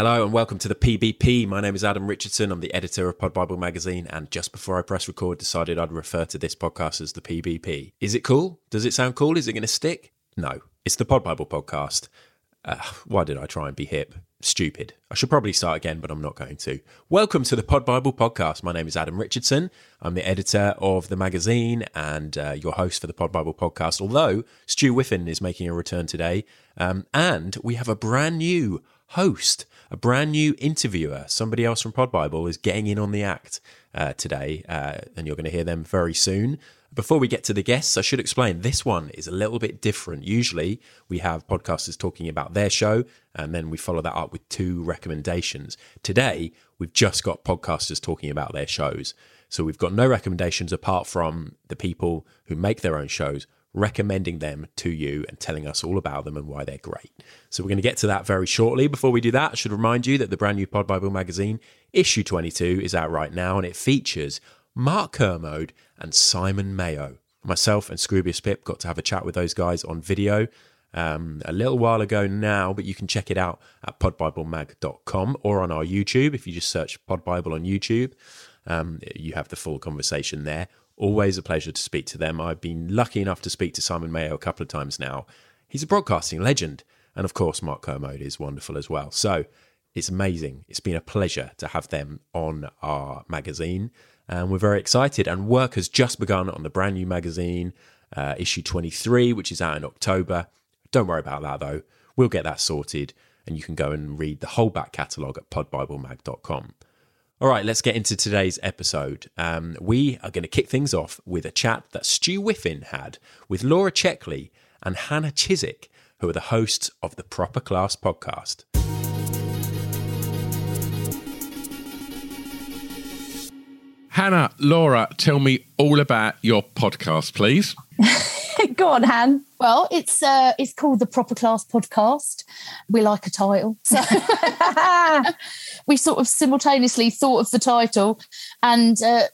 Hello and welcome to the PBP. My name is Adam Richardson. I'm the editor of Pod Bible magazine, and just before I press record, decided I'd refer to this podcast as the PBP. Is it cool? Does it sound cool? Is it going to stick? No, it's the Pod Bible podcast. Uh, why did I try and be hip? Stupid. I should probably start again, but I'm not going to. Welcome to the Pod Bible podcast. My name is Adam Richardson. I'm the editor of the magazine and uh, your host for the Pod Bible podcast. Although Stu Whiffen is making a return today, um, and we have a brand new host, a brand new interviewer. Somebody else from Pod Bible is getting in on the act uh, today, uh, and you're going to hear them very soon. Before we get to the guests, I should explain this one is a little bit different. Usually, we have podcasters talking about their show, and then we follow that up with two recommendations. Today, we've just got podcasters talking about their shows. So we've got no recommendations apart from the people who make their own shows recommending them to you and telling us all about them and why they're great. So we're going to get to that very shortly. Before we do that, I should remind you that the brand new Pod Bible magazine, issue 22, is out right now and it features Mark Kermode and Simon Mayo. Myself and Scroobius Pip got to have a chat with those guys on video um, a little while ago now, but you can check it out at podbiblemag.com or on our YouTube. If you just search Pod Bible on YouTube, um, you have the full conversation there. Always a pleasure to speak to them. I've been lucky enough to speak to Simon Mayo a couple of times now. He's a broadcasting legend. And of course, Mark Kermode is wonderful as well. So it's amazing. It's been a pleasure to have them on our magazine and we're very excited. And work has just begun on the brand new magazine, uh, issue 23, which is out in October. Don't worry about that though. We'll get that sorted, and you can go and read the whole back catalogue at podbiblemag.com. All right, let's get into today's episode. Um, we are going to kick things off with a chat that Stu Whiffen had with Laura Checkley and Hannah Chissick, who are the hosts of the Proper Class podcast. Hannah, Laura, tell me all about your podcast, please. Go on, Han. Well, it's uh, it's called the Proper Class Podcast. We like a title, so we sort of simultaneously thought of the title. And uh,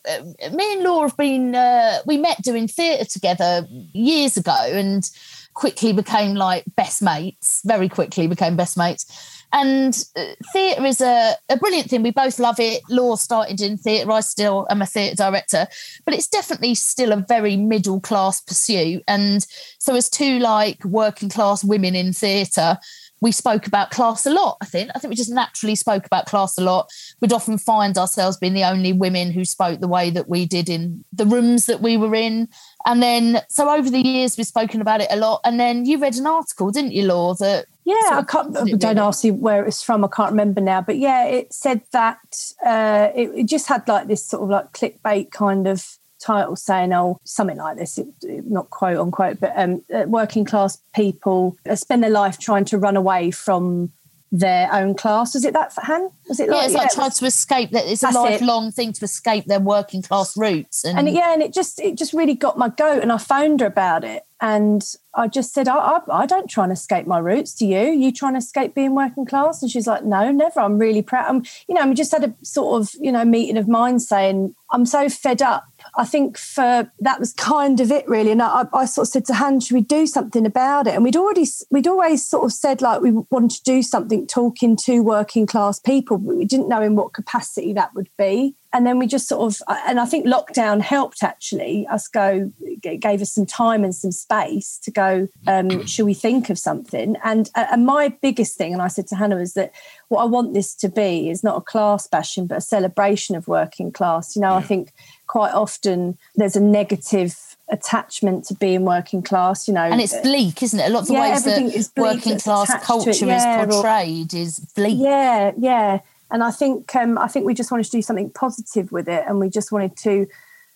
me and Laura have been uh, we met doing theatre together years ago, and quickly became like best mates. Very quickly became best mates and uh, theatre is a, a brilliant thing. We both love it. Law started in theatre. I still am a theatre director, but it's definitely still a very middle class pursuit. And so, as two like working class women in theatre, we spoke about class a lot. I think. I think we just naturally spoke about class a lot. We'd often find ourselves being the only women who spoke the way that we did in the rooms that we were in. And then, so over the years, we've spoken about it a lot. And then you read an article, didn't you, Law, that yeah, I can't. Don't ask you where it was from. I can't remember now, but yeah, it said that uh, it, it, just had like this sort of like clickbait kind of title saying, "Oh, something like this." It, not quote unquote, but um, uh, working class people spend their life trying to run away from their own class. Was it that for Han? Was it like, yeah, it's like yeah, trying to escape that it's a lifelong it. thing to escape their working class roots. And, and yeah, and it just it just really got my goat and I phoned her about it. And I just said, I, I, I don't try and escape my roots. Do you? You trying to escape being working class? And she's like, No, never. I'm really proud. I'm, you know, we just had a sort of, you know, meeting of mine saying, I'm so fed up I think for that was kind of it really. And I, I, sort of said to Han, should we do something about it? And we'd already we'd always sort of said like we wanted to do something talking to working class people, but we didn't know in what capacity that would be. And then we just sort of, and I think lockdown helped actually us go, gave us some time and some space to go, um, should we think of something? And, uh, and my biggest thing, and I said to Hannah, is that what I want this to be is not a class bashing, but a celebration of working class. You know, yeah. I think quite often there's a negative attachment to being working class, you know. And it's bleak, isn't it? A lot of the yeah, ways that working class culture yeah, is portrayed or, is bleak. Yeah, yeah. And I think um, I think we just wanted to do something positive with it, and we just wanted to,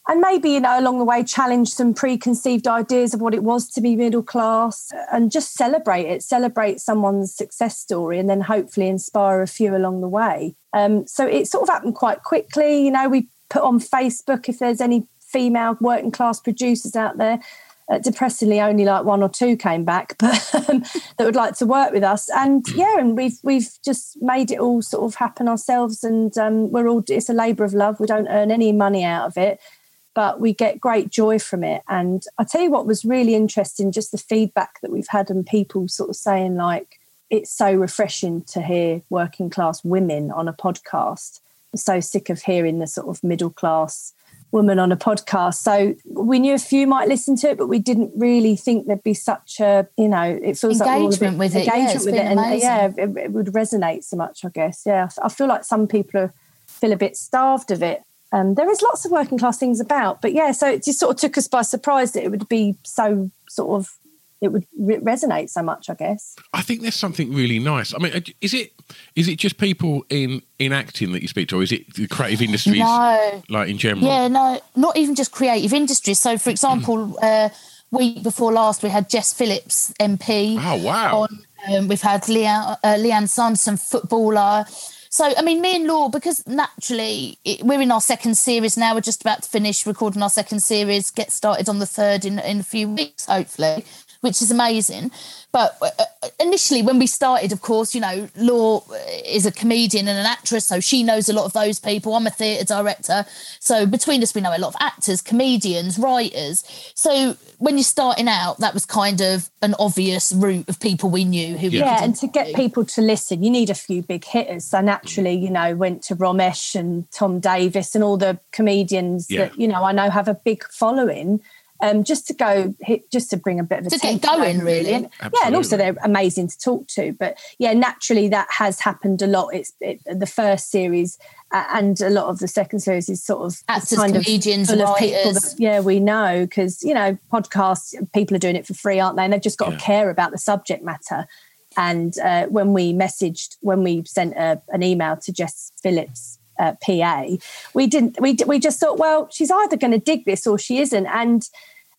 and maybe you know along the way challenge some preconceived ideas of what it was to be middle class, and just celebrate it, celebrate someone's success story, and then hopefully inspire a few along the way. Um, so it sort of happened quite quickly. You know, we put on Facebook if there's any female working class producers out there. Uh, depressingly, only like one or two came back, but um, that would like to work with us. And yeah, and we've we've just made it all sort of happen ourselves. And um, we're all it's a labour of love. We don't earn any money out of it, but we get great joy from it. And I tell you what was really interesting, just the feedback that we've had and people sort of saying like, it's so refreshing to hear working class women on a podcast. I'm so sick of hearing the sort of middle class woman on a podcast. So we knew a few might listen to it, but we didn't really think there'd be such a, you know, it feels engagement like with it. Engagement yeah, with it, and yeah, it, it, would resonate so much. I guess. Yeah, I feel like some people are, feel a bit starved of it. Um, there is lots of working class things about, but yeah, so it just sort of took us by surprise that it would be so sort of it would re- resonate so much. I guess. I think there's something really nice. I mean, uh, is it is it just people in in acting that you speak to, or is it the creative industries, no. like in general? Yeah, no, not even just creative industries. So, for example, uh, week before last, we had Jess Phillips MP. Oh wow! On, um, we've had Lianne, uh, Lianne Sanderson, footballer. So, I mean, me and Law, because naturally it, we're in our second series now, we're just about to finish recording our second series, get started on the third in, in a few weeks, hopefully which is amazing. But uh, uh, initially, when we started, of course, you know, Law is a comedian and an actress, so she knows a lot of those people. I'm a theatre director. So between us, we know a lot of actors, comedians, writers. So when you're starting out, that was kind of an obvious route of people we knew who Yeah, and to get people to listen, you need a few big hitters. So naturally, you know, went to Romesh and Tom Davis and all the comedians yeah. that, you know, I know have a big following um, just to go, just to bring a bit of a to get going, really. And, yeah, and also they're amazing to talk to. But yeah, naturally that has happened a lot. It's it, the first series uh, and a lot of the second series is sort of actors, kind comedians, of full of people that yeah we know because you know podcasts people are doing it for free, aren't they? And they've just got yeah. to care about the subject matter. And uh, when we messaged, when we sent a, an email to Jess Phillips uh, PA, we didn't. We we just thought, well, she's either going to dig this or she isn't, and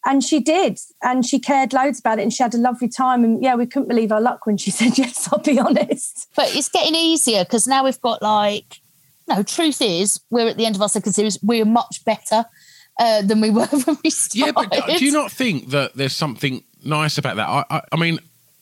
and she did, and she cared loads about it, and she had a lovely time. And yeah, we couldn't believe our luck when she said yes. I'll be honest, but it's getting easier because now we've got like, no. Truth is, we're at the end of our second series. We're much better uh, than we were when we started. Yeah, but do you not think that there's something nice about that? I, I, I mean,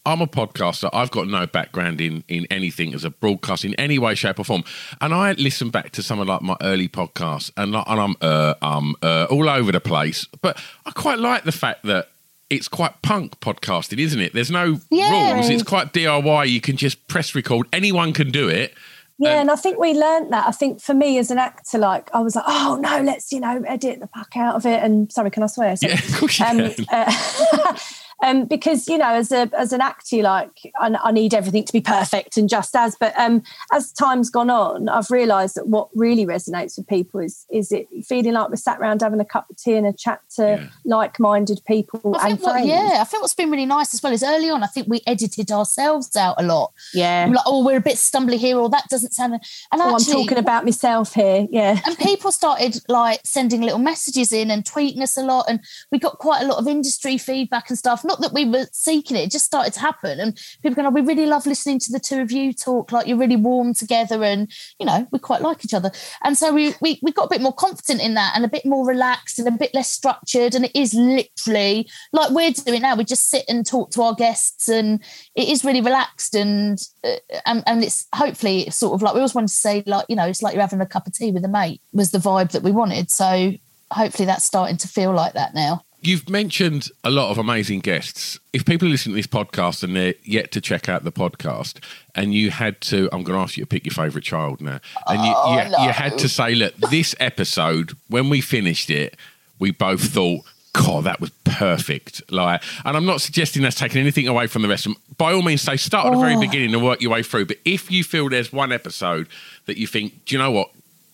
I'm a podcaster. I've got no background in in anything as a broadcast in any way, shape, or form. And I listen back to some of like my early podcasts, and, and I'm uh, um uh, all over the place. But I quite like the fact that it's quite punk podcasting, isn't it? There's no rules. It's quite DIY. You can just press record. Anyone can do it. Yeah, um, and I think we learned that. I think for me as an actor, like I was like, oh no, let's you know edit the fuck out of it. And sorry, can I swear? Sorry. Yeah, of course you um, can. Uh, um, because you know as a as an actor like I, I, need everything to be perfect and just as but um, as time's gone on I've realized that what really resonates with people is is it feeling like we're sat around having a cup of tea and a chat to yeah. like-minded people and what, friends. yeah I think what's been really nice as well is early on I think we edited ourselves out a lot. Yeah. Like oh we're a bit stumbly here or that doesn't sound and oh, actually, I'm talking about myself here. Yeah. And people started like sending little messages in and tweeting us a lot and we got quite a lot of industry feedback and stuff not that we were seeking it, it just started to happen. And people going, oh, we really love listening to the two of you talk, like you're really warm together and, you know, we quite like each other. And so we, we, we got a bit more confident in that and a bit more relaxed and a bit less structured. And it is literally like we're doing now. We just sit and talk to our guests and it is really relaxed and, uh, and, and it's hopefully it's sort of like we always wanted to say like, you know, it's like you're having a cup of tea with a mate was the vibe that we wanted. So hopefully that's starting to feel like that now. You've mentioned a lot of amazing guests. If people listen to this podcast and they're yet to check out the podcast, and you had to, I'm going to ask you to pick your favourite child now, and you, oh, you, no. you had to say, look, this episode, when we finished it, we both thought, God, that was perfect. Like, and I'm not suggesting that's taking anything away from the rest of them. By all means, say start at the very oh. beginning and work your way through. But if you feel there's one episode that you think, do you know what?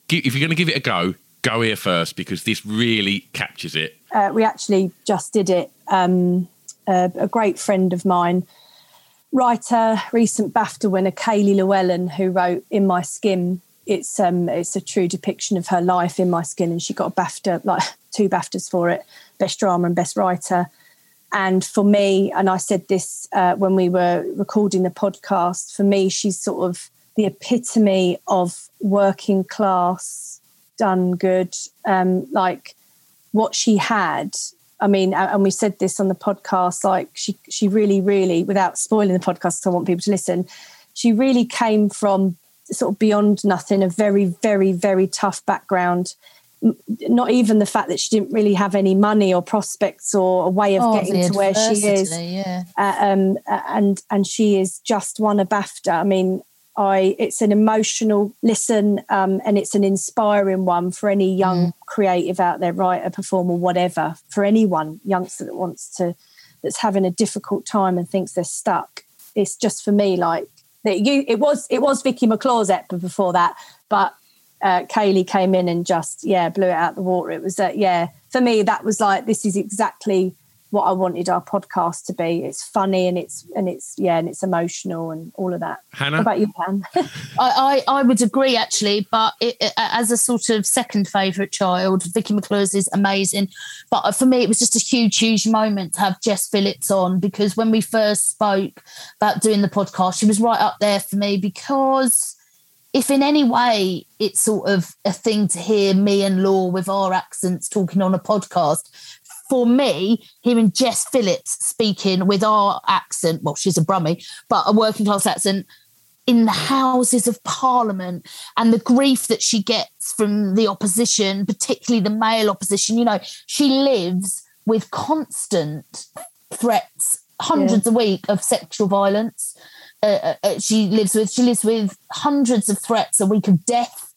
If you're going to give it a go, go here first because this really captures it. Uh, we actually just did it. Um, uh, a great friend of mine, writer, recent BAFTA winner Kayleigh Llewellyn, who wrote "In My Skin." It's um, it's a true depiction of her life in my skin, and she got a BAFTA, like two BAFTAs for it, best drama and best writer. And for me, and I said this uh, when we were recording the podcast, for me, she's sort of the epitome of working class done good. Um, like what she had. I mean, and we said this on the podcast. Like she, she really, really, without spoiling the podcast, I want people to listen. She really came from sort of beyond nothing, a very, very, very tough background. not even the fact that she didn't really have any money or prospects or a way of Oh, getting to where she is Yeah. uh, um, uh, and and she is just won a BAFTA. I mean, I it's an emotional listen, um, and it's an inspiring one for any young creative out there, writer, performer, whatever. For anyone youngster that wants to, that's having a difficult time and thinks they're stuck. It's just for me like that. You, it was it was Vicky McClure's EP before that, but uh, Kayleigh came in and just yeah blew it out the water. It was uh, yeah for me that was like this is exactly what I wanted our podcast to be. It's funny and it's and it's yeah and it's emotional and all of that. Hannah? What about you, Pam? I, I, I would agree actually, but it, it- as a sort of second favourite child, Vicky McClure is amazing. But for me, it was just a huge, huge moment to have Jess Phillips on because when we first spoke about doing the podcast, she was right up there for me because if in any way it's sort of a thing to hear me and Law with our accents talking on a podcast, for me, hearing Jess Phillips speaking with our accent, well, she's a Brummie, but a working class accent in the Houses of Parliament and the grief that she gets from the opposition, particularly the male opposition. You know, she lives with constant threats, hundreds a week of sexual violence. Uh, uh, she lives with she lives with hundreds of threats a week of death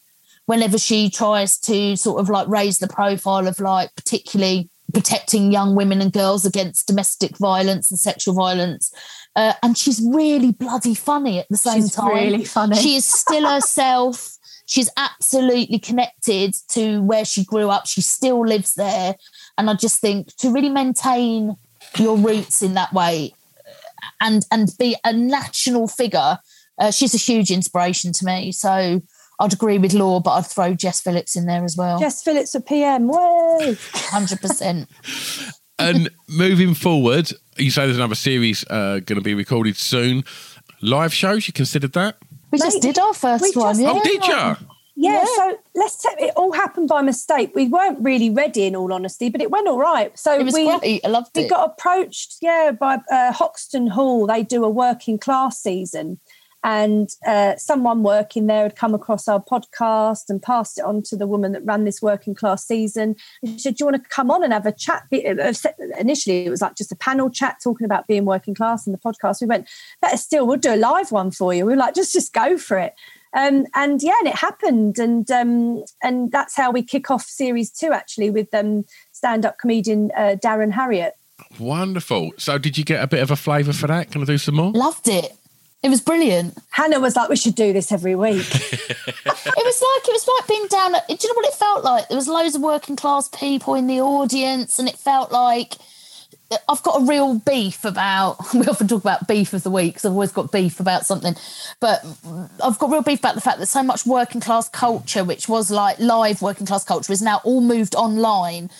whenever she tries to sort of like raise the profile of like particularly protecting young women and girls against domestic violence and sexual violence. Uh, and she's really bloody funny at the same She's time. really funny. She is still herself. She's absolutely connected to where she grew up. She still lives there. And I just think to really maintain your roots in that way and and be a national figure, uh, she's a huge inspiration to me. So I'd agree with Law, but I'd throw Jess Phillips in there as well. Jess Phillips a PM. Way. Hundred percent. and moving forward, you say there's another series uh, going to be recorded soon. Live shows, you considered that? We just did our first we one. just- yeah. Oh, did you? Yeah, Yeah. so let's say it all happened by mistake. We weren't really ready in all honesty, but it went all right. So It was we great. I loved we it. got approached, yeah, by uh, Hoxton Hall. They do a working class season. And uh, someone working there had come across our podcast and passed it on to the woman that ran this working class season. And she said, Do you want to come on and have a chat? Uh, Initially, it was like just a panel chat talking about being working class in the podcast. We went, Better still, we'll do a live one for you. We were like, Just, just go for it. Um, and yeah, and it happened, and um, and that's how we kick off series two actually with um, stand-up comedian uh, Darren Harriott. Wonderful. So, did you get a bit of a flavour for that? Can I do some more? Loved it. It was brilliant. Hannah was like, "We should do this every week." It was like it was like being down. At, do you know what it felt like? There was loads of working class people in the audience, and it felt like I've got a real beef about. We often talk about beef of the week because I've always got beef about something, but I've got real beef about the fact that so much working class culture, which was like live working class culture, is now all moved online.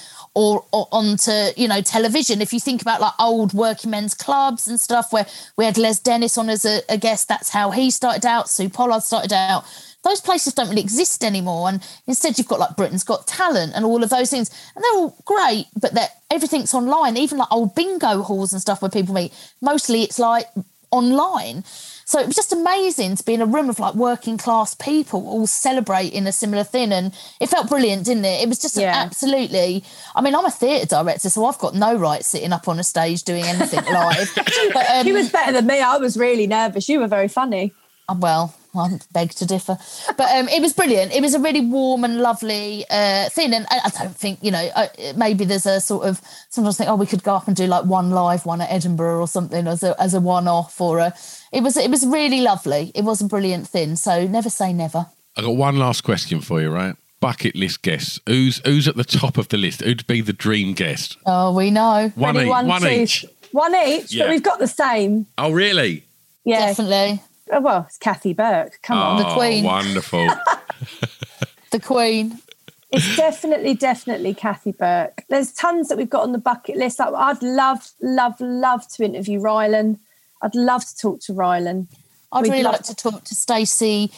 Or, or onto you know television. If you think about like old working men's clubs and stuff, where we had Les Dennis on as a, a guest, that's how he started out. Sue Pollard started out those places don't really exist anymore. And instead, you've got like Britain's Got Talent and all of those things, and they're all great, but that everything's online. Even like old bingo halls and stuff where people meet, mostly it's like online. So it was just amazing to be in a room of like working class people all celebrating a similar thing, and it felt brilliant, didn't it? It was just Yeah. absolutely. I mean, I'm a theatre director, so I've got no right sitting up on a stage doing anything live. But, um, he was better than me. I was really nervous. You were very funny. Well, I beg to differ, but um, it was brilliant. It was a really warm and lovely uh, thing, and I, I don't think you know. Uh, maybe there's a sort of sometimes think, oh, we could go up and do like one live one at Edinburgh or something as a as a one off or a. It was it was really lovely. It was a brilliant thing. So never say never. I got one last question for you, right? Bucket list guests. Who's who's at the top of the list? Who'd be the dream guest? Oh, we know One Ready, each. one, One two. each. One each, Yeah. but we've got the same. Oh, really? Yeah. definitely Oh, well, it's Kathy Burke. Come on. Oh, the Queen. Oh, Wonderful. the Queen. It's definitely, definitely Kathy Burke. There's tons that we've got on the bucket list. Like, I'd love, love, love to interview Rylan. I'd love to talk to Rylan. I'd We'd really like to talk to Stacey,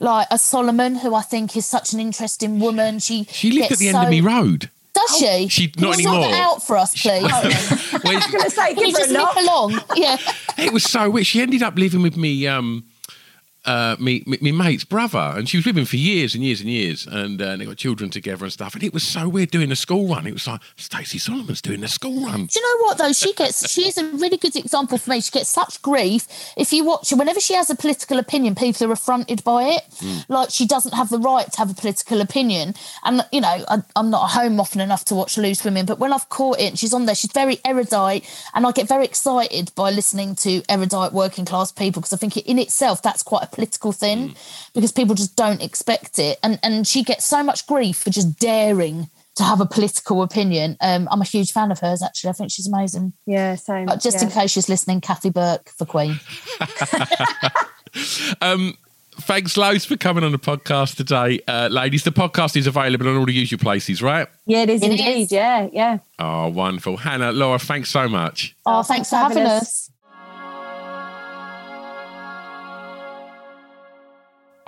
like a Solomon, who I think is such an interesting woman. She She lived at the end of me road. Does she? she- Can not you sort anymore. that out for us, please. Well, I was going to say, Can you give her just a nip knock. along? Yeah. it was so weird. She ended up living with me. Um, uh, me, me, me mate's brother, and she was with him for years and years and years, and, uh, and they got children together and stuff. And it was so weird doing the school run. It was like Stacey Solomon's doing the school run. Do you know what though? She gets she's a really good example for me. She gets such grief if you watch her. Whenever she has a political opinion, people are affronted by it. Hmm. Like she doesn't have the right to have a political opinion. And you know, I, I'm not at home often enough to watch Loose Women, but when I've caught it, and she's on there. She's very erudite, and I get very excited by listening to erudite working class people because I think in itself that's quite a political thing because people just don't expect it. And and she gets so much grief for just daring to have a political opinion. Um, I'm a huge fan of hers, actually. I think she's amazing. Yeah, same. But just in case she's listening, Kathy Burke for Queen. Thanks loads for coming on the podcast today, uh, ladies. The podcast is available on all the usual places, right? Yeah, it is It indeed. is. Yeah, yeah. Oh, wonderful. Hannah, Laura, thanks so much. Oh, Oh, thanks thanks for for having having us.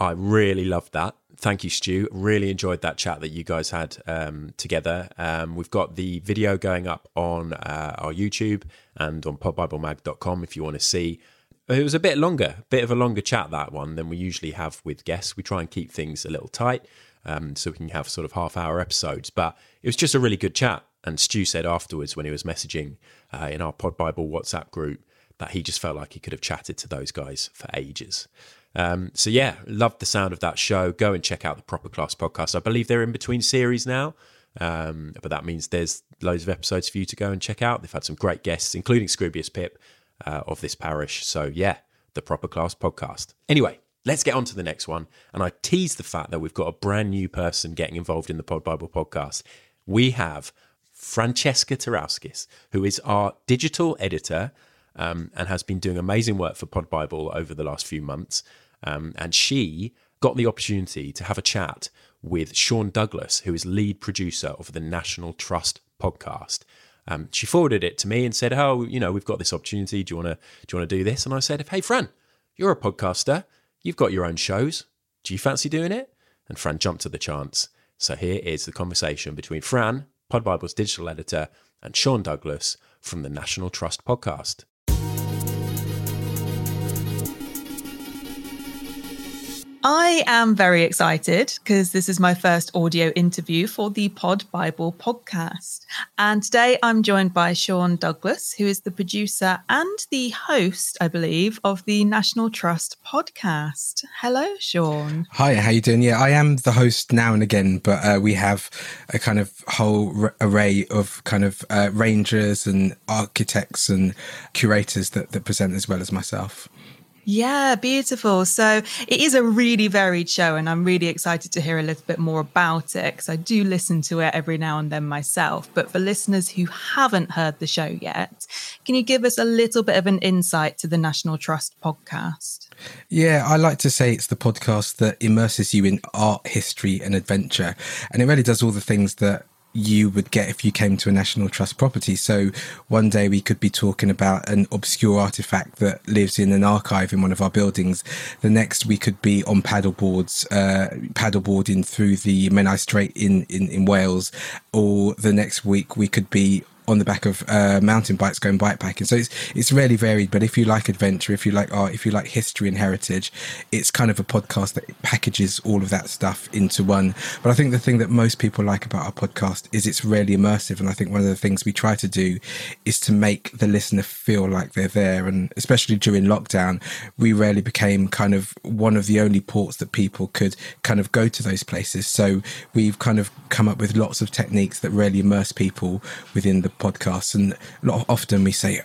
I really loved that. Thank you, Stu. Really enjoyed that chat that you guys had um, together. Um, we've got the video going up on uh, our YouTube and on podbiblemag.com if you want to see. It was a bit longer, bit of a longer chat that one than we usually have with guests. We try and keep things a little tight um, so we can have sort of half hour episodes. But it was just a really good chat. And Stu said afterwards when he was messaging uh, in our Pod Bible WhatsApp group that he just felt like he could have chatted to those guys for ages. Um, so yeah, love the sound of that show. Go and check out the Proper Class podcast. I believe they're in between series now, um, but that means there's loads of episodes for you to go and check out. They've had some great guests, including Scroobius Pip uh, of this parish. So yeah, the Proper Class podcast. Anyway, let's get on to the next one. And I tease the fact that we've got a brand new person getting involved in the Pod Bible podcast. We have Francesca Tarauskis, who is our digital editor um, and has been doing amazing work for Pod Bible over the last few months. Um, and she got the opportunity to have a chat with Sean Douglas, who is lead producer of the National Trust podcast. Um, she forwarded it to me and said, "Oh, you know, we've got this opportunity. Do you want to do you want to do this?" And I said, "Hey, Fran, you're a podcaster. You've got your own shows. Do you fancy doing it?" And Fran jumped at the chance. So here is the conversation between Fran, Pod Bible's digital editor, and Sean Douglas from the National Trust podcast. I am very excited because this is my first audio interview for the Pod Bible podcast. And today I'm joined by Sean Douglas, who is the producer and the host, I believe, of the National Trust podcast. Hello, Sean. Hi, how you doing? Yeah, I am the host now and again, but uh, we have a kind of whole r- array of kind of uh, rangers and architects and curators that, that present as well as myself. Yeah, beautiful. So it is a really varied show, and I'm really excited to hear a little bit more about it because I do listen to it every now and then myself. But for listeners who haven't heard the show yet, can you give us a little bit of an insight to the National Trust podcast? Yeah, I like to say it's the podcast that immerses you in art, history, and adventure. And it really does all the things that you would get if you came to a National Trust property. So one day we could be talking about an obscure artifact that lives in an archive in one of our buildings. The next we could be on paddleboards, uh, paddleboarding through the Menai Strait in, in, in Wales. Or the next week we could be on the back of uh, mountain bikes going bikepacking. So it's it's really varied. But if you like adventure, if you like art, if you like history and heritage, it's kind of a podcast that packages all of that stuff into one. But I think the thing that most people like about our podcast is it's really immersive. And I think one of the things we try to do is to make the listener feel like they're there. And especially during lockdown, we really became kind of one of the only ports that people could kind of go to those places. So we've kind of come up with lots of techniques that really immerse people within the podcast. And a lot often we say,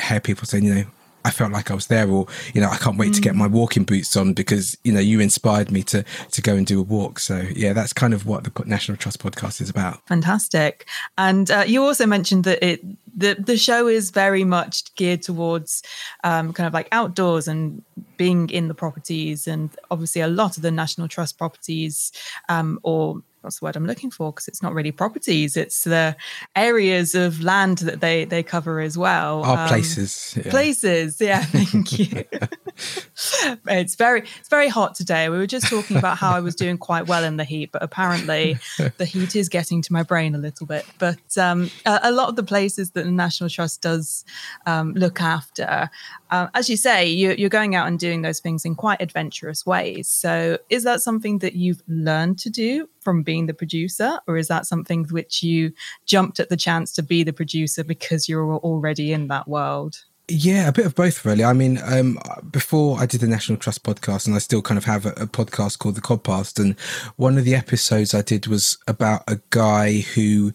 hear people saying, you know, I felt like I was there, or you know, I can't wait to get my walking boots on because you know you inspired me to to go and do a walk. So yeah, that's kind of what the National Trust podcast is about. Fantastic. And uh, you also mentioned that it the the show is very much geared towards um, kind of like outdoors and being in the properties, and obviously a lot of the National Trust properties, um, or what's the word I'm looking for? Because it's not really properties; it's the areas of land that they they cover as well. Our Um, places, yeah. Places, yeah, thank you. it's very it's very hot today. We were just talking about how I was doing quite well in the heat, but apparently the heat is getting to my brain a little bit. But um, a, a, lot of the places that the National Trust does um, look after, uh, as you say, you, you're going out and doing those things in quite adventurous ways. So, is that something that you've learned to do from being the producer, or is that something which you jumped at the chance to be the producer because you're already in that world? Yeah, a bit of both, really. I mean, um, before I did the National Trust podcast, and I still kind of have a, a, podcast called The Codpast, and one of the episodes I did was about a guy who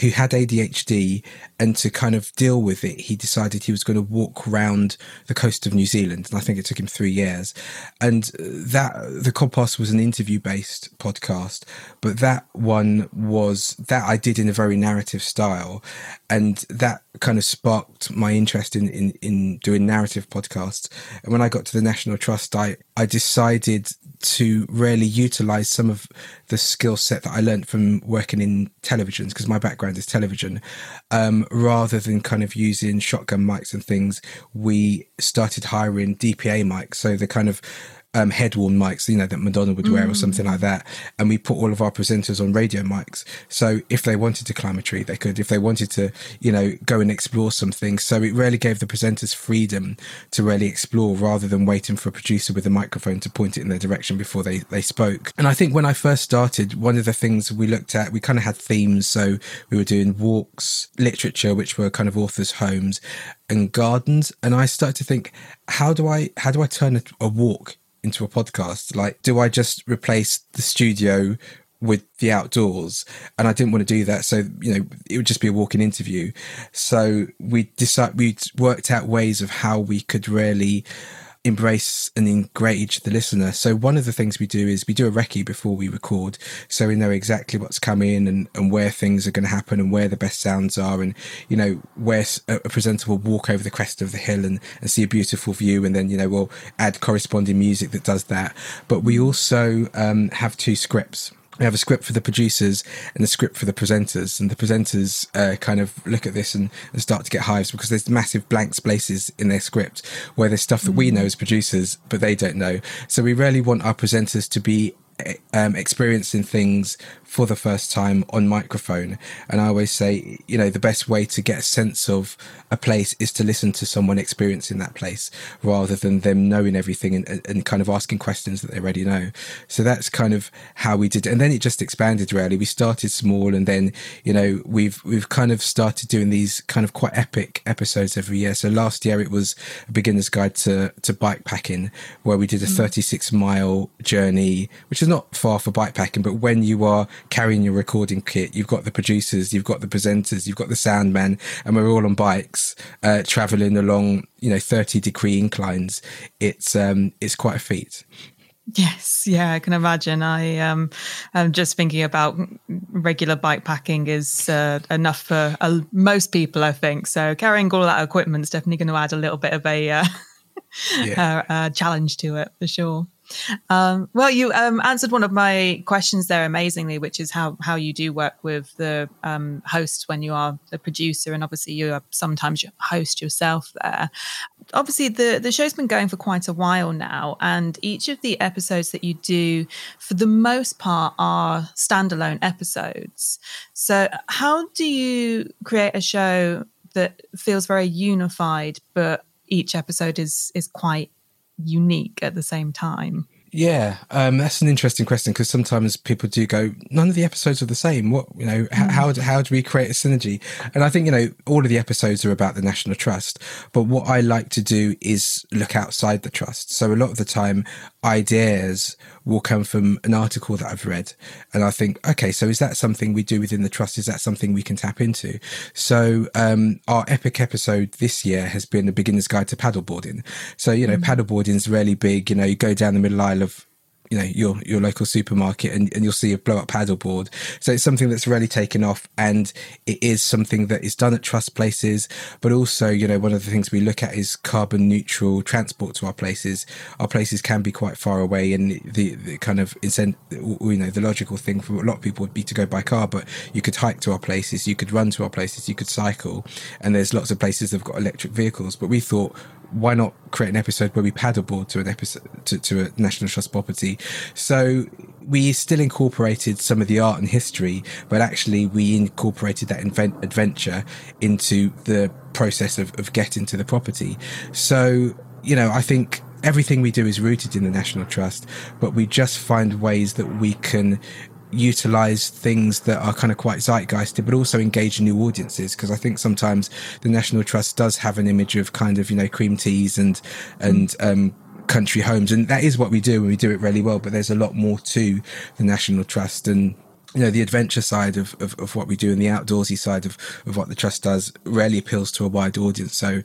who had ADHD, and to kind of deal with it, he decided he was going to walk around the coast of New Zealand, and I think it took him three years. And that the Codpast was an interview-based podcast, but that one was that I did in a very narrative style, and that kind of sparked my interest in in, in doing narrative podcasts. And when I got to the National Trust, I I decided to really utilize some of the skill set that I learned from working in televisions because my background is television. Um, rather than kind of using shotgun mics and things, we started hiring DPA mics. So the kind of um, head worn mics, you know, that Madonna would wear mm. or something like that. And we put all of our presenters on radio mics. So if they wanted to climb a tree, they could. If they wanted to, you know, go and explore something. So it really gave the presenters freedom to really explore rather than waiting for a producer with a microphone to point it in their direction before they, they spoke. And I think when I first started, one of the things we looked at, we kind of had themes. So we were doing walks, literature, which were kind of authors' homes and gardens. And I started to think, how do I, how do I turn a, a walk into a podcast? Like, do I just replace the studio with the outdoors and I didn't want to do that so you know it would just be a walking interview so we decided we worked out ways of how we could really embrace and engage the listener. So one of the things we do is we do a recce before we record, so we know exactly what's coming and, and where things are going to happen and where the best sounds are, and you know where a, presenter will walk over the crest of the hill and, and see a beautiful view, and then you know we'll add corresponding music that does that. But we also um, have two scripts we have a script for the producers and a script for the presenters and the presenters uh, kind of look at this and, and, start to get hives because there's massive blank spaces in their script where there's stuff that we mm. know as producers but they don't know so we really want our presenters to be um, experiencing things for the first time on microphone. And I always say, you know, the best way to get a sense of a place is to listen to someone experiencing that place rather than them knowing everything and, and kind of asking questions that they already know. So that's kind of how we did it. And then it just expanded really. We started small and then, you know, we've, we've kind of started doing these kind of quite epic episodes every year. So last year it was a beginner's guide to, to bike packing where we did a mm. 36 mile journey, which is not far for bike packing, but when you are carrying your recording kit, you've got the producers, you've got the presenters, you've got the sound man, and we're all on bikes, uh, traveling along, you know, 30 degree inclines. It's, um, it's quite a feat. Yes, yeah, I can imagine. I um, I'm just thinking about regular bike packing is uh, enough for uh, most people, I think. So carrying all that equipment is definitely going to add a little bit of a uh, yeah. uh, challenge to it for sure. Um, well, you um, answered one of my questions there amazingly, which is how how you do work with the um, host when you are the producer, and obviously you are sometimes host yourself there. Obviously, the the show's been going for quite a while now, and each of the episodes that you do, for the most part, are standalone episodes. So, how do you create a show that feels very unified, but each episode is is quite unique at the same time? Yeah, um, that's an interesting question because sometimes people do go, none of the episodes are the same. What you know, mm. how do, how do we create a synergy? And I think you know, all of the episodes are about the National Trust, but what I like to do is look outside the trust. So a lot of the time, ideas will come from an article that I've read. And I think, okay, so is that something we do within the trust? Is that something we can tap into? So um, our epic episode this year has been a beginner's guide to paddleboarding. So, you know, mm-hmm. paddleboarding is really big. You know, you go down the middle aisle of you know your your local supermarket and, and you'll see a blow up paddleboard. So it's something that's really taken off and it is something that is done at trust places but also you know one of the things we look at is carbon neutral transport to our places. Our places can be quite far away and the, the kind of incent you know the logical thing for a lot of people would be to go by car but you could hike to our places you could run to our places you could cycle and there's lots of places that have got electric vehicles. But we thought why not create an episode where we paddleboard to an episode to, to a National Trust property? So we still incorporated some of the art and history, but actually we incorporated that invent- adventure into the process of, of getting to the property. So, you know, I think everything we do is rooted in the National Trust, but we just find ways that we can utilize things that are kind of quite zeitgeisty, but also engage new audiences. Because I think sometimes the National Trust does have an image of kind of you know cream teas and and um, country homes, and that is what we do, and we do it really well. But there's a lot more to the National Trust and you know the adventure side of, of, of, what we do and the outdoorsy side of, of what the trust does really appeals to a wide audience so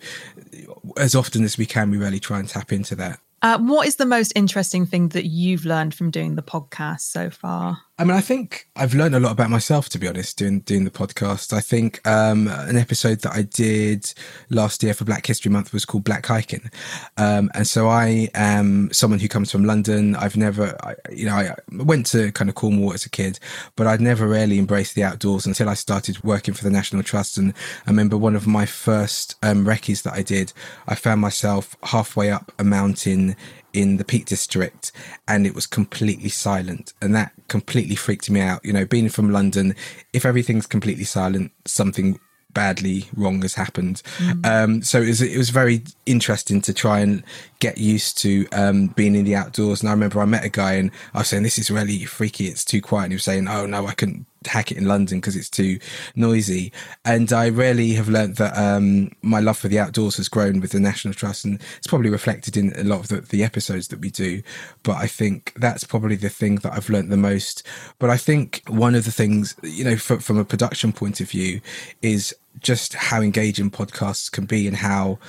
as often as we can we really try and tap into that uh, what is the most interesting thing that you've learned from doing the podcast so far I mean, I think I've learned a lot about myself, to be honest, doing doing the podcast. I think um, an episode that I did last year for Black History Month was called Black Hiking, um, and so I am someone who comes from London. I've never, I, you know, I went to kind of Cornwall as a kid, but I'd never really embraced the outdoors until I started working for the National Trust. And I remember one of my first um, recce's that I did. I found myself halfway up a mountain in the Peak District and it was completely silent. And that completely freaked me out. You know, being from London, if everything's completely silent, something badly wrong has happened. Mm. Um, so it was, it was very interesting to try and get used to um, being in the outdoors. And I remember I met a guy and I was saying, this is really freaky. It's too quiet. And he was saying, oh no, I couldn't hack it in London because it's too noisy. And I really have learnt that um, my love for the outdoors has grown with the National Trust, and it's probably reflected in a lot of the, the, episodes that we do. But I think that's probably the thing that I've learnt the most. But I think one of the things, you know, for, from a production point of view, is just how engaging podcasts can be and how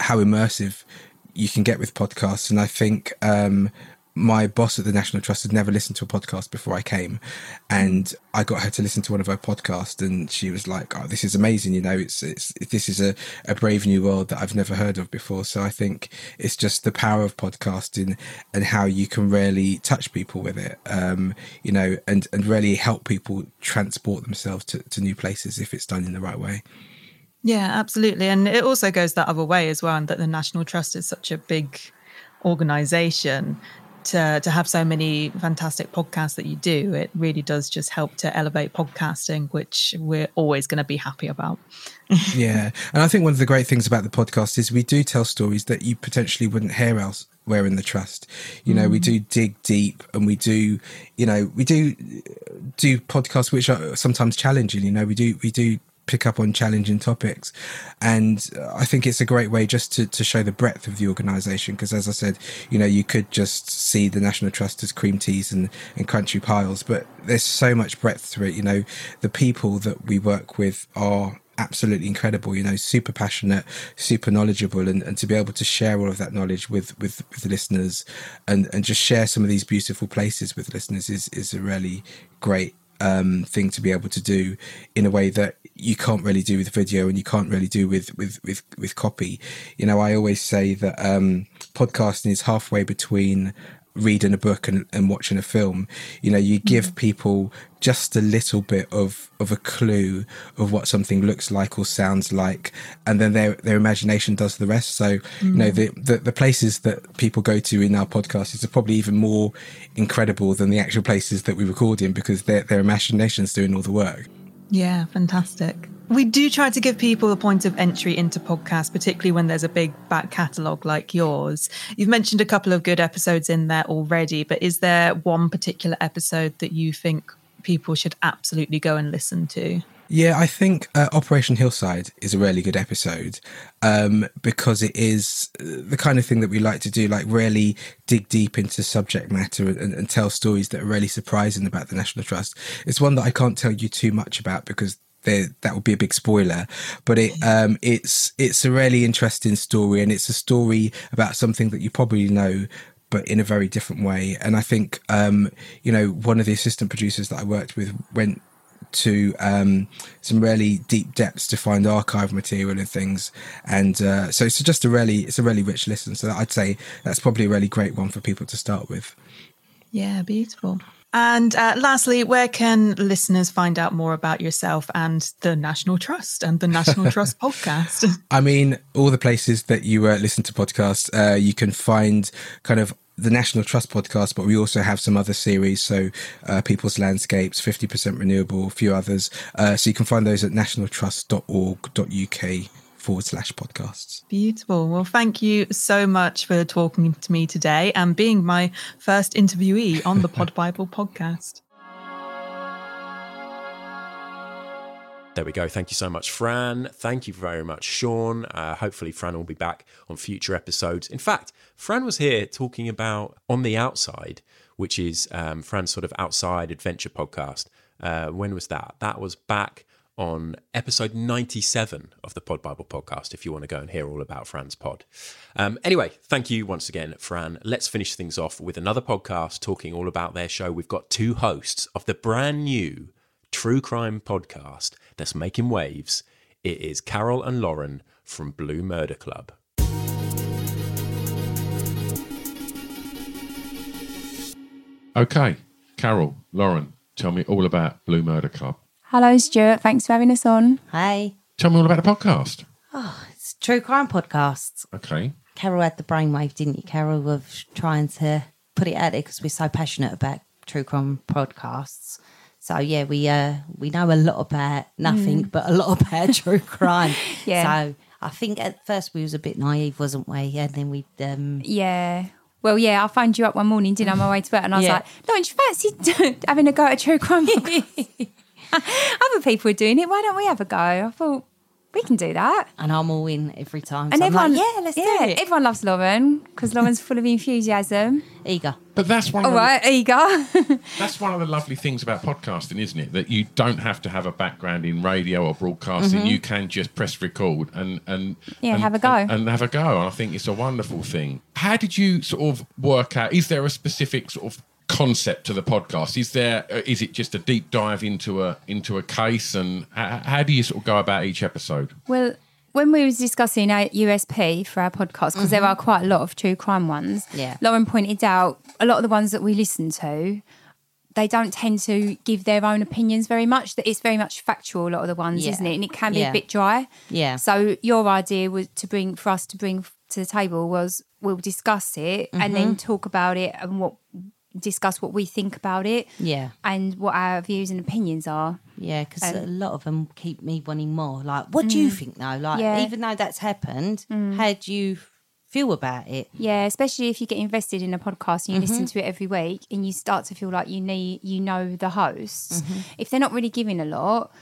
how immersive you can get with podcasts. And I think um, my boss at the National Trust had never listened to a podcast before I came, and I got her to listen to one of her podcasts, and she was like, "Oh, this is amazing! You know, it's it's this is a, a brave new world that I've never heard of before." So I think it's just the power of podcasting and how you can really touch people with it, um, you know, and and really help people transport themselves to, to new places if it's done in the right way. Yeah, absolutely, and it also goes that other way as well, and that the National Trust is such a big organization to to have so many fantastic podcasts that you do, it really does just help to elevate podcasting, which we're always going to be happy about. yeah, and I think one of the great things about the podcast is we do tell stories that you potentially wouldn't hear elsewhere in the trust. You know, mm. we do dig deep, and we do, you know, we do do podcasts which are sometimes challenging. You know, we do we do pick up on challenging topics. And uh, I think it's a great way just to, to show the breadth of the organization. Because as I said, you know, you could just see the National Trust as cream teas and, and country piles, but there's so much breadth to it. You know, the people that we work with are absolutely incredible you know super passionate super knowledgeable and, and to be able to share all of that knowledge with with, with listeners and and just share some of these beautiful places with listeners is is a really great um, thing to be able to do in a way that you can't really do with video and you can't really do with with with, with copy. You know, I always say that um, podcasting is halfway between reading a book and, and watching a film you know you give mm. people just a little bit of of a clue of what something looks like or sounds like and then their their imagination does the rest so mm. you know mm. the, the, the places that people go to in our podcast is probably even more incredible than the actual places that we record in because their their imagination's doing all the work yeah fantastic we do try to give people a point of entry into podcasts, particularly when there's a big back catalogue like yours. You've mentioned a couple of good episodes in there already, but is there one particular episode that you think people should absolutely go and listen to? Yeah, I think uh, Operation Hillside is a really good episode um, because it is the kind of thing that we like to do, like really dig deep into subject matter and, and, tell stories that are really surprising about the National Trust. It's one that I can't tell you too much about because there, that would be a big spoiler. But it um, it's it's a really interesting story, and it's a story about something that you probably know, but in a very different way. And I think um, you know one of the assistant producers that I worked with went to um, some really deep depths to find archive material and things. And uh, so it's just a really it's a really rich listen. So I'd say that's probably a really great one for people to start with. Yeah, beautiful. And uh, lastly, where can listeners find out more about yourself and the National Trust and the National Trust podcast? I mean, all the places that you uh, listen to podcasts, uh, you can find kind of the National Trust podcast, but we also have some other series. So, uh, People's Landscapes, 50% Renewable, a few others. Uh, so, you can find those at nationaltrust.org.uk forward slash podcasts. Beautiful. Well, thank you so much for talking to me today and being my first interviewee on the Pod Bible podcast. There we go. Thank you so much, Fran. Thank you very much, Sean. Uh, hopefully, Fran will be back on future episodes. In fact, Fran was here talking about On the Outside, which is um, Fran's sort of outside adventure podcast. Uh, when was that? That was back on episode 97 of the Pod Bible podcast if you want to go and hear all about Fran's pod. Um, anyway, thank you once again, Fran. Let's finish things off with another podcast talking all about their show. We've got two hosts of the brand new true crime podcast that's making waves. It is Carol and Lauren from Blue Murder Club. Okay, Carol, Lauren, tell me all about Blue Murder Club. Hello, Stuart. Thanks for having us on. Hey, Tell me all about the podcast. Oh, it's true crime podcasts. Okay. Carol had the brainwave, didn't you, Carol, of trying to put it out there because we're so passionate about true crime podcasts. So yeah, we uh we know a lot about nothing, but a lot about true crime. Yeah. So I think at first we was a bit naive, wasn't we? And then we um Yeah. Well, yeah, I phoned you up one morning, didn't I, on my way to work, and I was Yeah. like, don't you fancy having a go at true crime? Other people are doing it. Why don't we have a go? I thought, we can do that. and I'm all in every time. And so I'm like, everyone, yeah, let's yeah, do it. Everyone loves Lauren because Lauren's full of enthusiasm. Eager. But that's one. All of the, eager. That's one of the lovely things about podcasting, isn't it? That you don't have to have a background in radio or broadcasting. You can just press record and and Mm-hmm. Yeah, and- have a go. and, and have a go. And I think it's a wonderful thing. How did you sort of work out? Is there a specific sort of concept to the podcast? Is there? uh, it just a deep dive into a into a case? And how, how do you sort of go about each episode? Well, when we was discussing our USP for our podcast, because there are quite a lot of true crime ones, Yeah. Lauren pointed out a lot of the ones that we listen to, they don't tend to give their own opinions very much. That it's very much factual. A lot of the ones, Yeah. isn't it? And it can be Yeah. a bit dry. Yeah. So your idea was to bring for us to bring to the table was we'll discuss it and Mm-hmm. then talk about it and what discuss what we think about it Yeah. and what our views and opinions are. Yeah, because Um, a lot of them keep me wanting more. Like, what do you mm. think though? Like, Yeah. even though that's happened, mm. how do you feel about it? Yeah, especially if you get invested in a podcast and you listen mm-hmm. to it every week and you start to feel like you need you know the hosts. Mm-hmm. If they're not really giving a lot,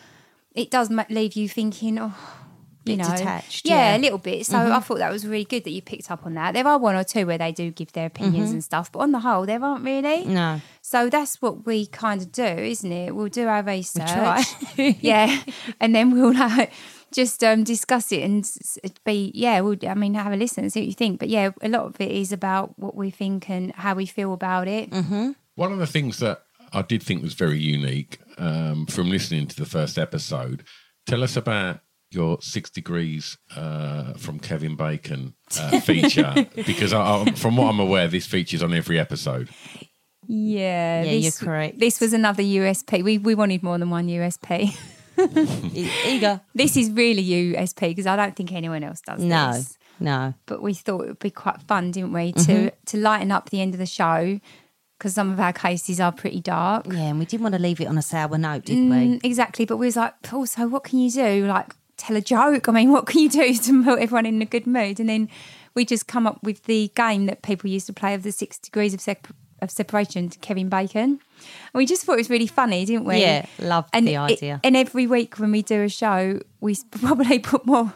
it does leave you thinking, oh, you Bit know, detached, Yeah, yeah. a little bit. So I thought that was really good that you picked up on that. There are one or two where they do give their opinions and stuff, but on the whole, there aren't really. No. So that's what we kind of do, isn't it? We'll do our research. try. yeah. And then we'll like just um, discuss it and s- s- be, yeah, we'll, I mean, have a listen and see what you think. But yeah, a lot of it is about what we think and how we feel about it. One of the things that I did think was very unique um, from listening to the first episode. Tell us about your six degrees uh, from Kevin Bacon uh, feature, because I, I, from what I'm aware, this features on every episode. Yeah. Yeah, you're correct. This was another USP. We, we wanted more than one USP. Eager. this is really USP because I don't think anyone else does No. this. No. but we thought it would be quite fun, didn't we, to Mm-hmm. to lighten up the end of the show because some of our cases are pretty dark. Yeah, and we didn't want to leave it on a sour note, did we? Mm, exactly, but we was like, also, what can you do? Like, tell a joke. I mean, what can you do to put everyone in a good mood? And then we just come up with the game that people used to play of the six degrees of, sep- of separation to Kevin Bacon. And we just thought it was really funny, didn't we? Yeah, loved and the it- idea. and every week when we do a show, we probably put more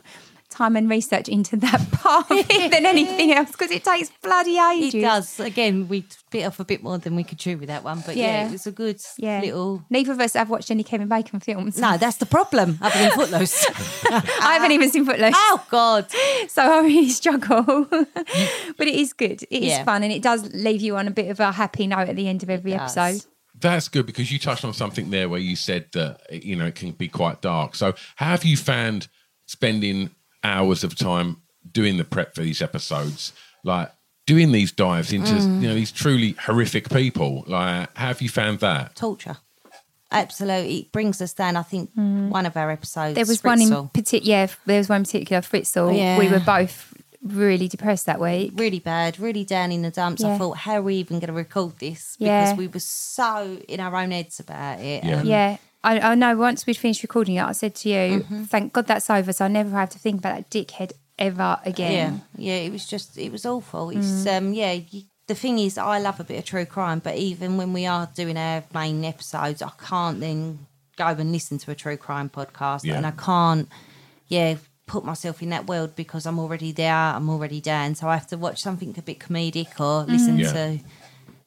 time and research into that part than anything else because it takes bloody ages. It does. Again, we bit off a bit more than we could chew with that one, but yeah, Yeah. it was a good Yeah. little. Neither of us have watched any Kevin Bacon films. No, that's the problem. Other than Footloose. I haven't even seen Footloose. oh God. So I really struggle. but it is good. It is Yeah. fun and it does leave you on a bit of a happy note at the end of every episode. That's good because you touched on something there where you said that you know it can be quite dark. So, how have you found spending hours of time doing the prep for these episodes? Like, doing these dives into Mm. you know these truly horrific people. Like, how have you found that? Torture. Absolutely. It brings us down. I think one of our episodes. There was one in particular. Yeah, there was one in particular. Fritzl. Yeah. We were both really depressed that week. really bad, really down in the dumps. I thought, how are we even going to record this? Because Yeah. we were so in our own heads about it. Yeah. Um, Yeah. I, I know once we'd finished recording it, I said to you, Mm-hmm. thank God that's over, so I never have to think about that dickhead ever again. yeah, it was just, it was awful. It's, um, yeah, you, the thing is, I love a bit of true crime, but even when we are doing our main episodes, I can't then go and listen to a true crime podcast, Yeah. and I can't, yeah, put myself in that world because I'm already there, I'm already down, so I have to watch something a bit comedic or listen Yeah. to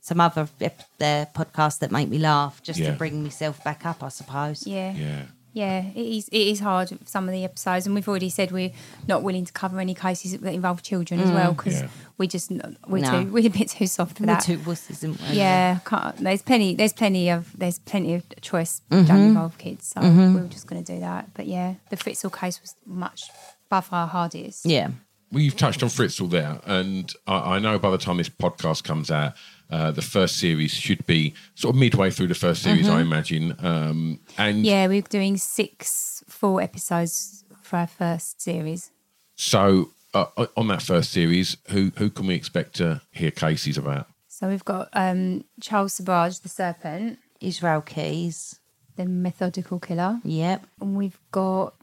some other ep- uh, podcasts that make me laugh, just Yeah. to bring myself back up, I suppose. Yeah. Yeah. Yeah, it is. It is hard. Some of the episodes, and we've already said we're not willing to cover any cases that involve children as well because Yeah. we just we're No. too we're a bit too soft for We're that. two wusses, isn't we? yeah, can't, there's plenty. There's plenty of there's plenty of choice Mm-hmm. don't involve kids, so we were just going to do that. But yeah, the Fritzl case was much by far hardest. Yeah. Well, you've touched on Fritzl there, and I, I know by the time this podcast comes out, uh, the first series should be sort of midway through the first series, Mm-hmm. I imagine. Um, and Yeah, we're doing six full episodes for our first series. so uh, on that first series, who who can we expect to hear cases about? So we've got um, Charles Sobhraj, the serpent, Israel Keyes. the methodical killer. Yep. And we've got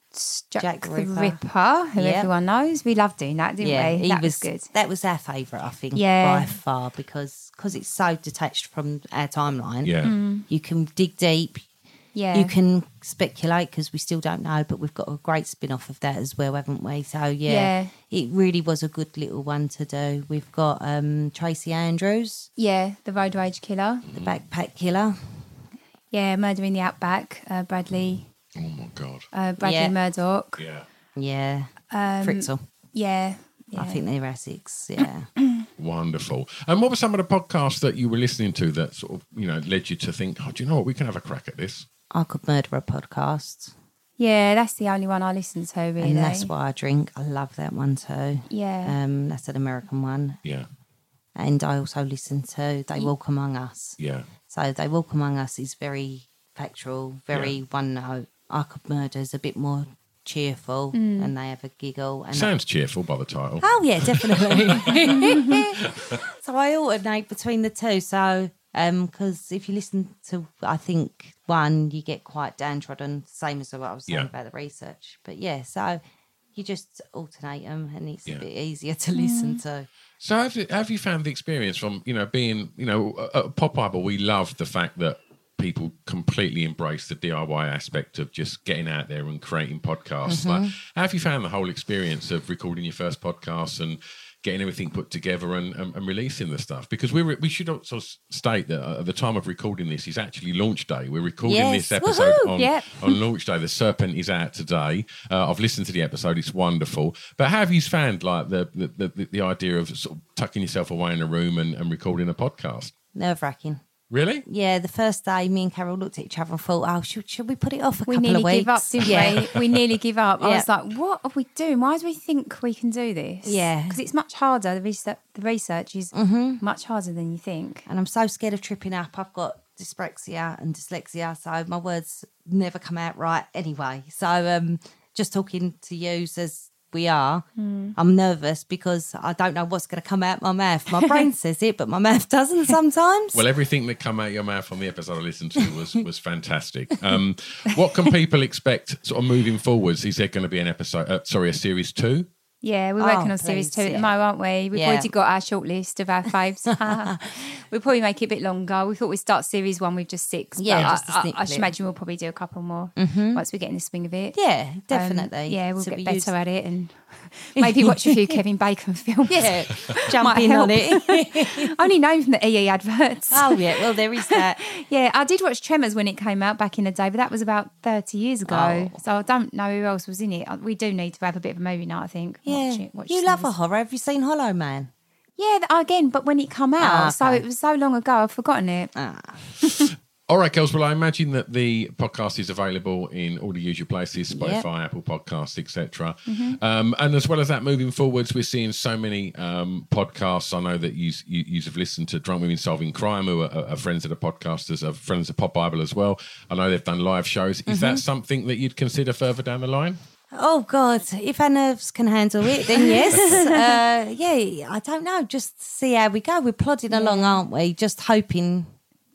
Jack, Jack the the Ripper, Ripper. who Yep. everyone knows. We loved doing that, didn't yeah, we? he that was, was, good. That was our favourite, I think, Yeah. by far, because cause it's so detached from our timeline. Yeah. Mm. You can dig deep. Yeah. You can speculate because we still don't know, but we've got a great spin off of that as well, haven't we? So, yeah, Yeah. it really was a good little one to do. We've got um, Tracy Andrews, Yeah, the road rage killer. the backpack killer. Yeah, murder in the outback. Uh, Bradley, Oh my god! uh, Bradley Yeah. Murdoch. Yeah, Yeah. Um, Fritzl. Yeah, yeah. I think they're Essex. Yeah. wonderful. And what were some of the podcasts that you were listening to that sort of you know led you to think, oh, do you know what? We can have a crack at this. I could murder a podcast. yeah, that's the only one I listen to, really. And that's why I drink. I love that one too. Yeah. Um, that's an American one. Yeah, And I also listen to They Walk Among Us. yeah, So They Walk Among Us is very factual, very one note. I Could Murder is a bit more cheerful Mm. and they have a giggle. And sounds cheerful by the title. Oh yeah, definitely. so I alternate between the two. So because if you listen to, I think one you get quite downtrodden, same as what I was saying Yeah. about the research. But yeah, so you just alternate them, and it's Yeah. a bit easier to listen to. So have you, have you found the experience from you know being you know at Pod Bible? We love the fact that people completely embrace the DIY aspect of just getting out there and creating podcasts. Like, how have you found the whole experience of recording your first podcast and getting everything put together and, and, and releasing the stuff? Because we we should also state that uh, at the time of recording this is actually launch day. We're recording Yes, this episode woohoo, on, yep. on launch day. The Serpent is out today. Uh, I've listened to the episode; it's wonderful. But how have you found like the the, the, the idea of sort of tucking yourself away in a room and, and recording a podcast? Nerve wracking. Really? Yeah, the first day, me and Carol looked at each other and thought, "Oh, should, should we put it off a we couple nearly of weeks?" give up, didn't yeah. we? We nearly give up. I was like, what are we doing? Why do we think we can do this? Yeah. Because it's much harder. The research, the research is Mm-hmm. much harder than you think. and I'm so scared of tripping up. I've got dyspraxia and dyslexia, so my words never come out right anyway. So um, just talking to you as we are, I'm nervous because I don't know what's going to come out my mouth. My brain says it, but my mouth doesn't sometimes. Well, everything that come out your mouth on the episode I listened to was was fantastic. Um, what can people expect sort of moving forwards? Is there going to be an episode? Uh, sorry, a series two? Yeah, we're Oh, working on series please, two at the moment, aren't we? We've Yeah. already got our short list of our faves. we'll probably make it a bit longer. We thought we'd start series one with just six. Yeah, but just I, I, I should imagine we'll probably do a couple more once we get in the swing of it. yeah, Um, definitely. yeah, we'll So get better use- at it and maybe watch a few Kevin Bacon films. Yeah, jump on it. Only known from the EE adverts. oh yeah, well there is that. Yeah, I did watch Tremors when it came out back in the day, but that was about 30 years ago. Oh. So I don't know who else was in it. We do need to have a bit of a movie night, I think. Yeah, Watch it, watch you love a horror. Have you seen Hollow Man? Yeah, again, but when it come out, Ah, so it was so long ago, I've forgotten it. Ah, All right, girls. Well, I imagine that the podcast is available in all the usual places: Spotify, Apple Podcasts, etc. Um, and as well as that, moving forwards, we're seeing so many um, podcasts. I know that you, you you have listened to Drunk Women Solving Crime, who are, are friends of the podcasters, are friends of Pod Bible as well. I know they've done live shows. Is that something that you'd consider further down the line? Oh God! If our nerves can handle it, then yes. uh, yeah, I don't know. Just see how we go. We're plodding along, aren't we? Just hoping.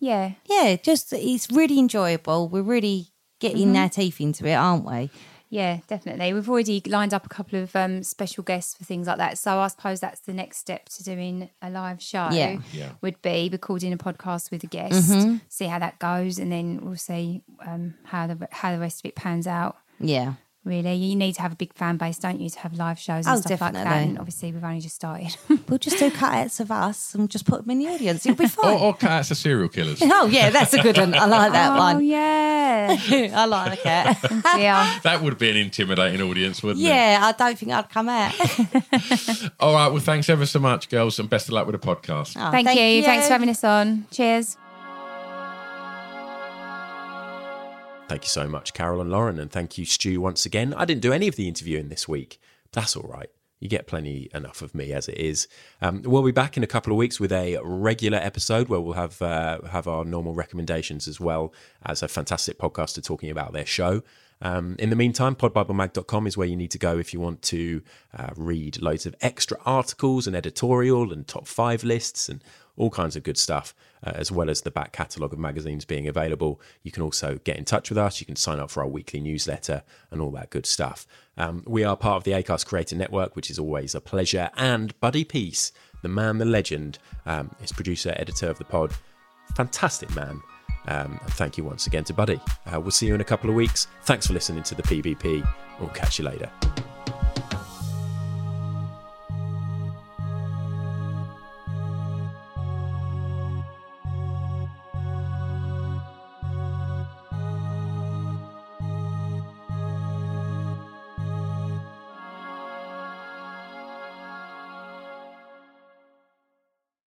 Yeah. Yeah, just it's really enjoyable. We're really getting our teeth into it, aren't we? Yeah, definitely. We've already lined up a couple of um, special guests for things like that. So I suppose that's the next step to doing a live show. Yeah. Yeah. Would be recording a podcast with a guest, see how that goes, and then we'll see um, how the how the rest of it pans out. Yeah. Really, you need to have a big fan base, don't you, to have live shows and Oh, stuff like that. And obviously, we've only just started. We'll just do cutouts of us and just put them in the audience. It'll be Or, fine. or cats are serial killers? Oh yeah, that's a good one. I like that oh one. yeah, I like that. yeah. That would be an intimidating audience, wouldn't it? yeah, I don't think I'd come out. All right. Well, thanks ever so much, girls, and best of luck with the podcast. Oh, Thank, you. Thanks for having us on. Cheers. Thank you so much, Carol and Lauren, and thank you, Stu, once again. I didn't do any of the interviewing this week. That's all right. You get plenty enough of me as it is. Um, we'll be back in a couple of weeks with a regular episode where we'll have uh, have our normal recommendations as well as a fantastic podcaster talking about their show. Um, in the meantime, podbiblemag.com is where you need to go if you want to uh, read loads of extra articles and editorial and top five lists and all kinds of good stuff, uh, as well as the back catalogue of magazines being available. You can also get in touch with us. You can sign up for our weekly newsletter and all that good stuff. Um, we are part of the ACAST Creator Network, which is always a pleasure. And Buddy Peace, the man, the legend, um, is producer, editor of the pod. Fantastic man. Um, and thank you once again to Buddy. Uh, we'll see you in a couple of weeks. Thanks for listening to the PBP. We'll catch you later.